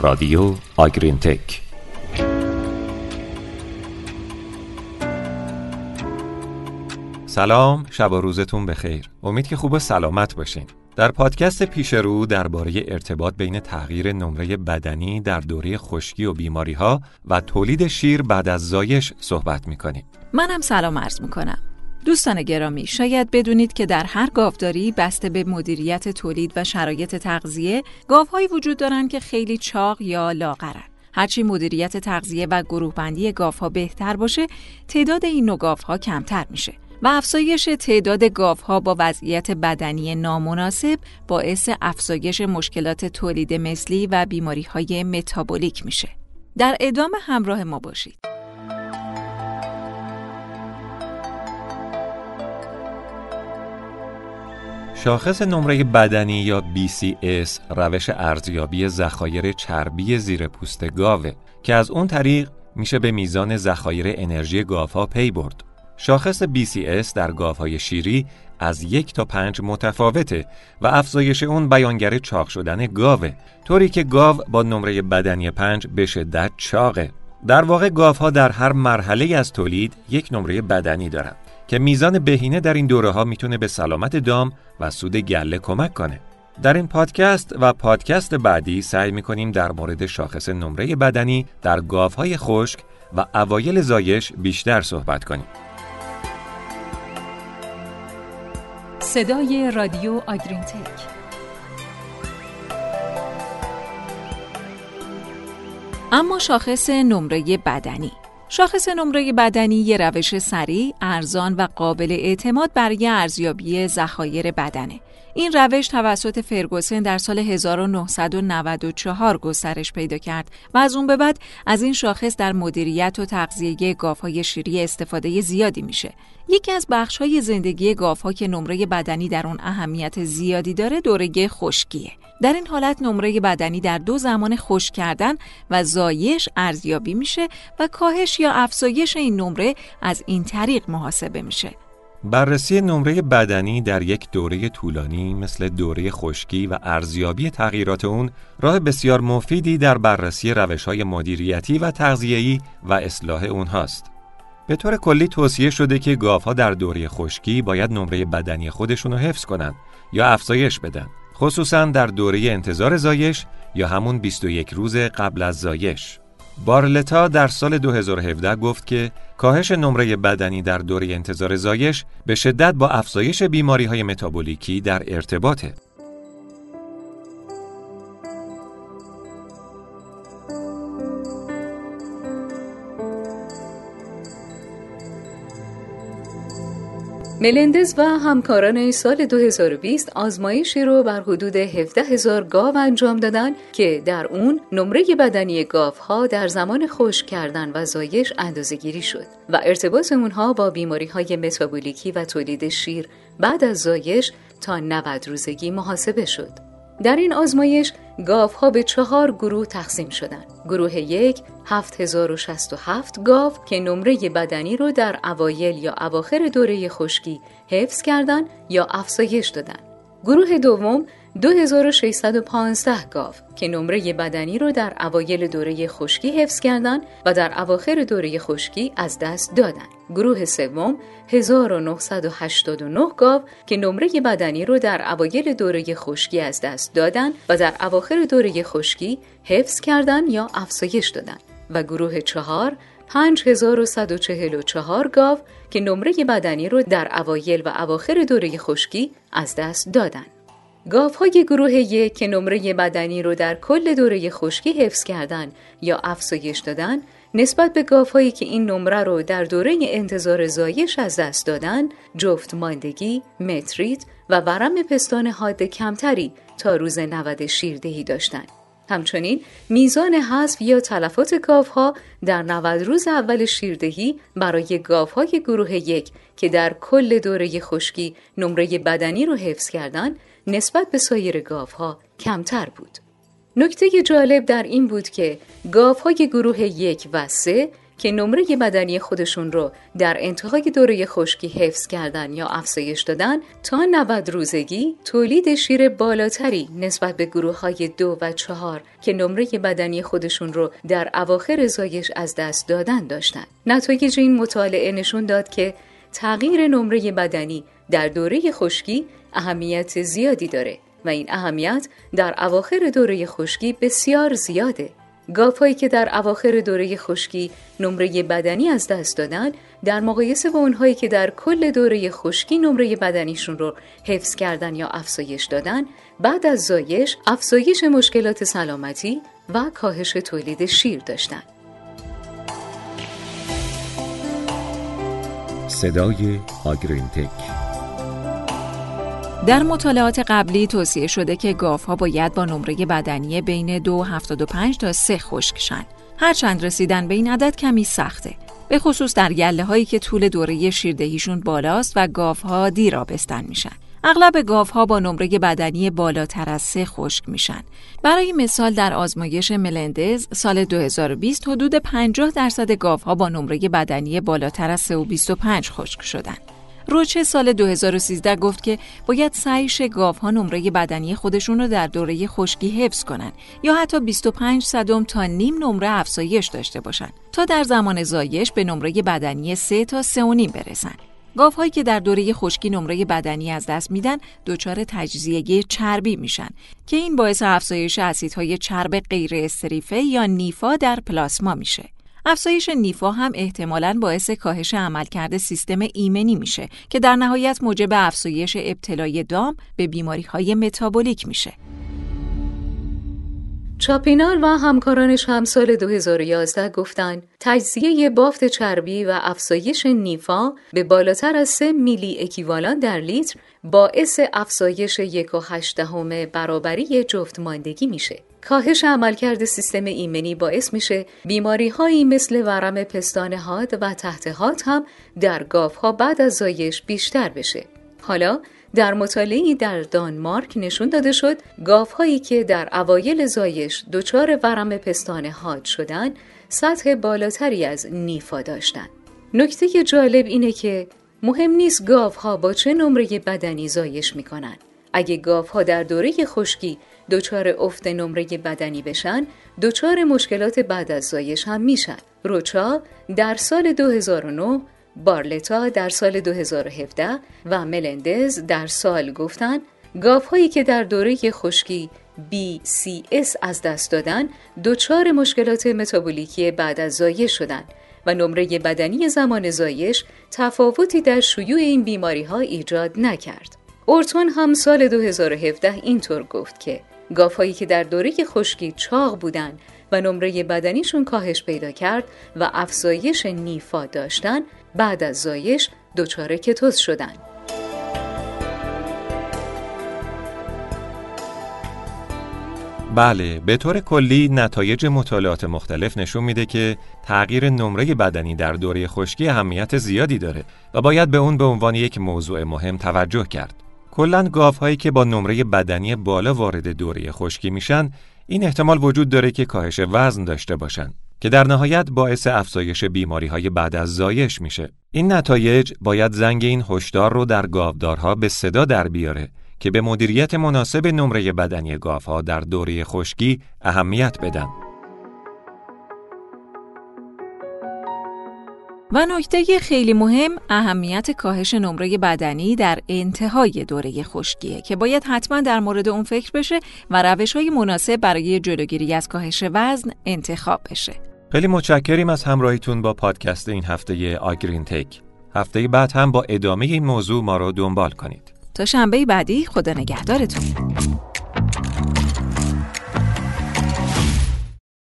رادیو آگرین تک سلام شب و روزتون بخیر. امید که خوب و سلامت باشین. در پادکست پیش رو درباره ارتباط بین تغییر نمره بدنی در دوره خشکی و بیماری ها و تولید شیر بعد از زایش صحبت می‌کنیم. منم سلام عرض می‌کنم. دوستان گرامی شاید بدونید که در هر گاوداری بسته به مدیریت تولید و شرایط تغذیه گاوهایی وجود دارند که خیلی چاق یا لاغرن هرچی مدیریت تغذیه و گروه بندی گاوها بهتر باشه تعداد این نوع گاوها کمتر میشه و افزایش تعداد گاوها با وضعیت بدنی نامناسب باعث افزایش مشکلات تولید مثلی و بیماری های متابولیک میشه. در ادامه همراه ما باشید. شاخص نمره بدنی یا BCS روش ارزیابی ذخایر چربی زیر پوست گاوه که از اون طریق میشه به میزان ذخایر انرژی گاوها پی برد. شاخص BCS در گاوهای شیری از یک تا پنج متفاوته و افزایش اون بیانگر چاق شدن گاوه طوری که گاو با نمره بدنی پنج به شدت چاقه در واقع گاوها در هر مرحله از تولید یک نمره بدنی دارن که میزان بهینه در این دوره ها می‌تونه به سلامت دام و سود گله کمک کنه. در این پادکست و پادکست بعدی سعی می‌کنیم در مورد شاخص نمره بدنی در گاوهای خشک و اوایل زایش بیشتر صحبت کنیم. صدای رادیو آگرین تک اما شاخص نمره بدنی شاخص نمره بدنی یه روش سریع، ارزان و قابل اعتماد برای ارزیابی ذخایر بدنه. این روش توسط فرگوسن در سال 1994 گسترش پیدا کرد و از اون به بعد از این شاخص در مدیریت و تغذیه گاوهای شیری استفاده زیادی میشه. یکی از بخش‌های زندگی گاوها که نمره بدنی در اون اهمیت زیادی داره دوره خشکیه. در این حالت نمره بدنی در دو زمان خشک کردن و زایش ارزیابی میشه و کاهش یا افزایش این نمره از این طریق محاسبه میشه. بررسی نمره بدنی در یک دوره طولانی مثل دوره خشکی و ارزیابی تغییرات اون راه بسیار مفیدی در بررسی روش های مدیریتی و تغذیه‌ای و اصلاح اونهاست. به طور کلی توصیه شده که گاوها در دوره خشکی باید نمره بدنی خودشون رو حفظ کنند یا افزایش بدن. خصوصا در دوره انتظار زایش یا همون 21 روز قبل از زایش. بارلتا در سال 2017 گفت که کاهش نمره بدنی در دوره انتظار زایش به شدت با افزایش بیماری های متابولیکی در ارتباطه. ملندز و همکاران سال 2020 آزمایشی رو بر حدود 17 هزار گاو انجام دادن که در اون نمره بدنی گاوها در زمان خشک کردن و زایش اندازه گیری شد و ارتباط اونها با بیماری های متابولیکی و تولید شیر بعد از زایش تا 90 روزگی محاسبه شد. در این آزمایش گاف ها به چهار گروه تقسیم شدند. گروه یک 7067 گاو که نمره بدنی رو در اوایل یا اواخر دوره خشکی حفظ کردند یا افزایش دادند. گروه دوم 2615 گاو که نمره بدنی رو در اوایل دوره خشکی حفظ کردند و در اواخر دوره خشکی از دست دادند. گروه سوم 1989 گاو که نمره بدنی رو در اوایل دوره خشکی از دست دادن و در اواخر دوره خشکی حفظ کردن یا افزایش دادن و گروه چهار 5144 گاو که نمره بدنی رو در اوایل و اواخر دوره خشکی از دست دادن. های گروه یک که نمره بدنی رو در کل دوره خشکی حفظ کردن یا افزایش دادن نسبت به هایی که این نمره رو در دوره انتظار زایش از دست دادن جفت ماندگی، متریت و ورم پستان حاد کمتری تا روز 90 شیردهی داشتند. همچنین میزان حذف یا تلفات ها در 90 روز اول شیردهی برای های گروه یک که در کل دوره خشکی نمره بدنی رو حفظ کردند نسبت به سایر ها کمتر بود. نکته جالب در این بود که های گروه یک و سه که نمره بدنی خودشون رو در انتهای دوره خشکی حفظ کردن یا افزایش دادن تا 90 روزگی تولید شیر بالاتری نسبت به گروه های دو و چهار که نمره بدنی خودشون رو در اواخر زایش از دست دادن داشتن. نتایج این مطالعه نشون داد که تغییر نمره بدنی در دوره خشکی اهمیت زیادی داره و این اهمیت در اواخر دوره خشکی بسیار زیاده. گافهایی که در اواخر دوره خشکی نمره بدنی از دست دادن در مقایسه با اونهایی که در کل دوره خشکی نمره بدنیشون رو حفظ کردن یا افزایش دادن بعد از زایش افزایش مشکلات سلامتی و کاهش تولید شیر داشتن صدای آگرینتک در مطالعات قبلی توصیه شده که گاف ها باید با نمره بدنی بین 2.75 تا 3 خشکشن. هرچند رسیدن به این عدد کمی سخته. به خصوص در گله هایی که طول دوره شیردهیشون بالاست و گاف ها دیر آبستن میشن. اغلب گاف ها با نمره بدنی بالاتر از سه خشک میشن. برای مثال در آزمایش ملندز سال 2020 حدود 50 درصد گاف ها با نمره بدنی بالاتر از 3 و 25 خشک شدند. روچه سال 2013 گفت که باید سعیش گاف ها نمره بدنی خودشون رو در دوره خشکی حفظ کنن یا حتی 25 صدم تا نیم نمره افزایش داشته باشن تا در زمان زایش به نمره بدنی 3 تا 3 و نیم برسن. گاف هایی که در دوره خشکی نمره بدنی از دست میدن دچار تجزیه چربی میشن که این باعث افزایش اسیدهای چرب غیر استریفه یا نیفا در پلاسما میشه. افزایش نیفا هم احتمالاً باعث کاهش عملکرد سیستم ایمنی میشه که در نهایت موجب افزایش ابتلای دام به بیماری های متابولیک میشه. چاپینال و همکارانش هم سال 2011 گفتند تجزیه بافت چربی و افزایش نیفا به بالاتر از 3 میلی اکیوالان در لیتر باعث افزایش یک و هشتهم برابری جفت ماندگی میشه. کاهش عملکرد سیستم ایمنی باعث میشه بیماری هایی مثل ورم پستان هاد و تحت هاد هم در گاف ها بعد از زایش بیشتر بشه. حالا در مطالعی در دانمارک نشون داده شد گاف هایی که در اوایل زایش دچار ورم پستان هاد شدن سطح بالاتری از نیفا داشتن. نکته جالب اینه که مهم نیست گاف ها با چه نمره بدنی زایش می‌کنن. اگه گاف ها در دوره خشکی دچار افت نمره بدنی بشن دچار مشکلات بعد از زایش هم میشن روچا در سال 2009 بارلتا در سال 2017 و ملندز در سال گفتن گاف هایی که در دوره خشکی BCS از دست دادن دچار مشکلات متابولیکی بعد از زایش شدن و نمره بدنی زمان زایش تفاوتی در شیوع این بیماری ها ایجاد نکرد. اورتون هم سال 2017 اینطور گفت که گافهایی که در دوره خشکی چاق بودن و نمره بدنیشون کاهش پیدا کرد و افزایش نیفا داشتن بعد از زایش دچار کتوز شدن. بله به طور کلی نتایج مطالعات مختلف نشون میده که تغییر نمره بدنی در دوره خشکی اهمیت زیادی داره و باید به اون به عنوان یک موضوع مهم توجه کرد. کلا گاف هایی که با نمره بدنی بالا وارد دوره خشکی میشن این احتمال وجود داره که کاهش وزن داشته باشن که در نهایت باعث افزایش بیماری های بعد از زایش میشه این نتایج باید زنگ این هشدار رو در گاودارها به صدا در بیاره که به مدیریت مناسب نمره بدنی ها در دوره خشکی اهمیت بدن و نکته خیلی مهم اهمیت کاهش نمره بدنی در انتهای دوره خشکیه که باید حتما در مورد اون فکر بشه و روش های مناسب برای جلوگیری از کاهش وزن انتخاب بشه. خیلی متشکریم از همراهیتون با پادکست این هفته آگرین تک. هفته بعد هم با ادامه این موضوع ما رو دنبال کنید. تا شنبه بعدی خدا نگهدارتون.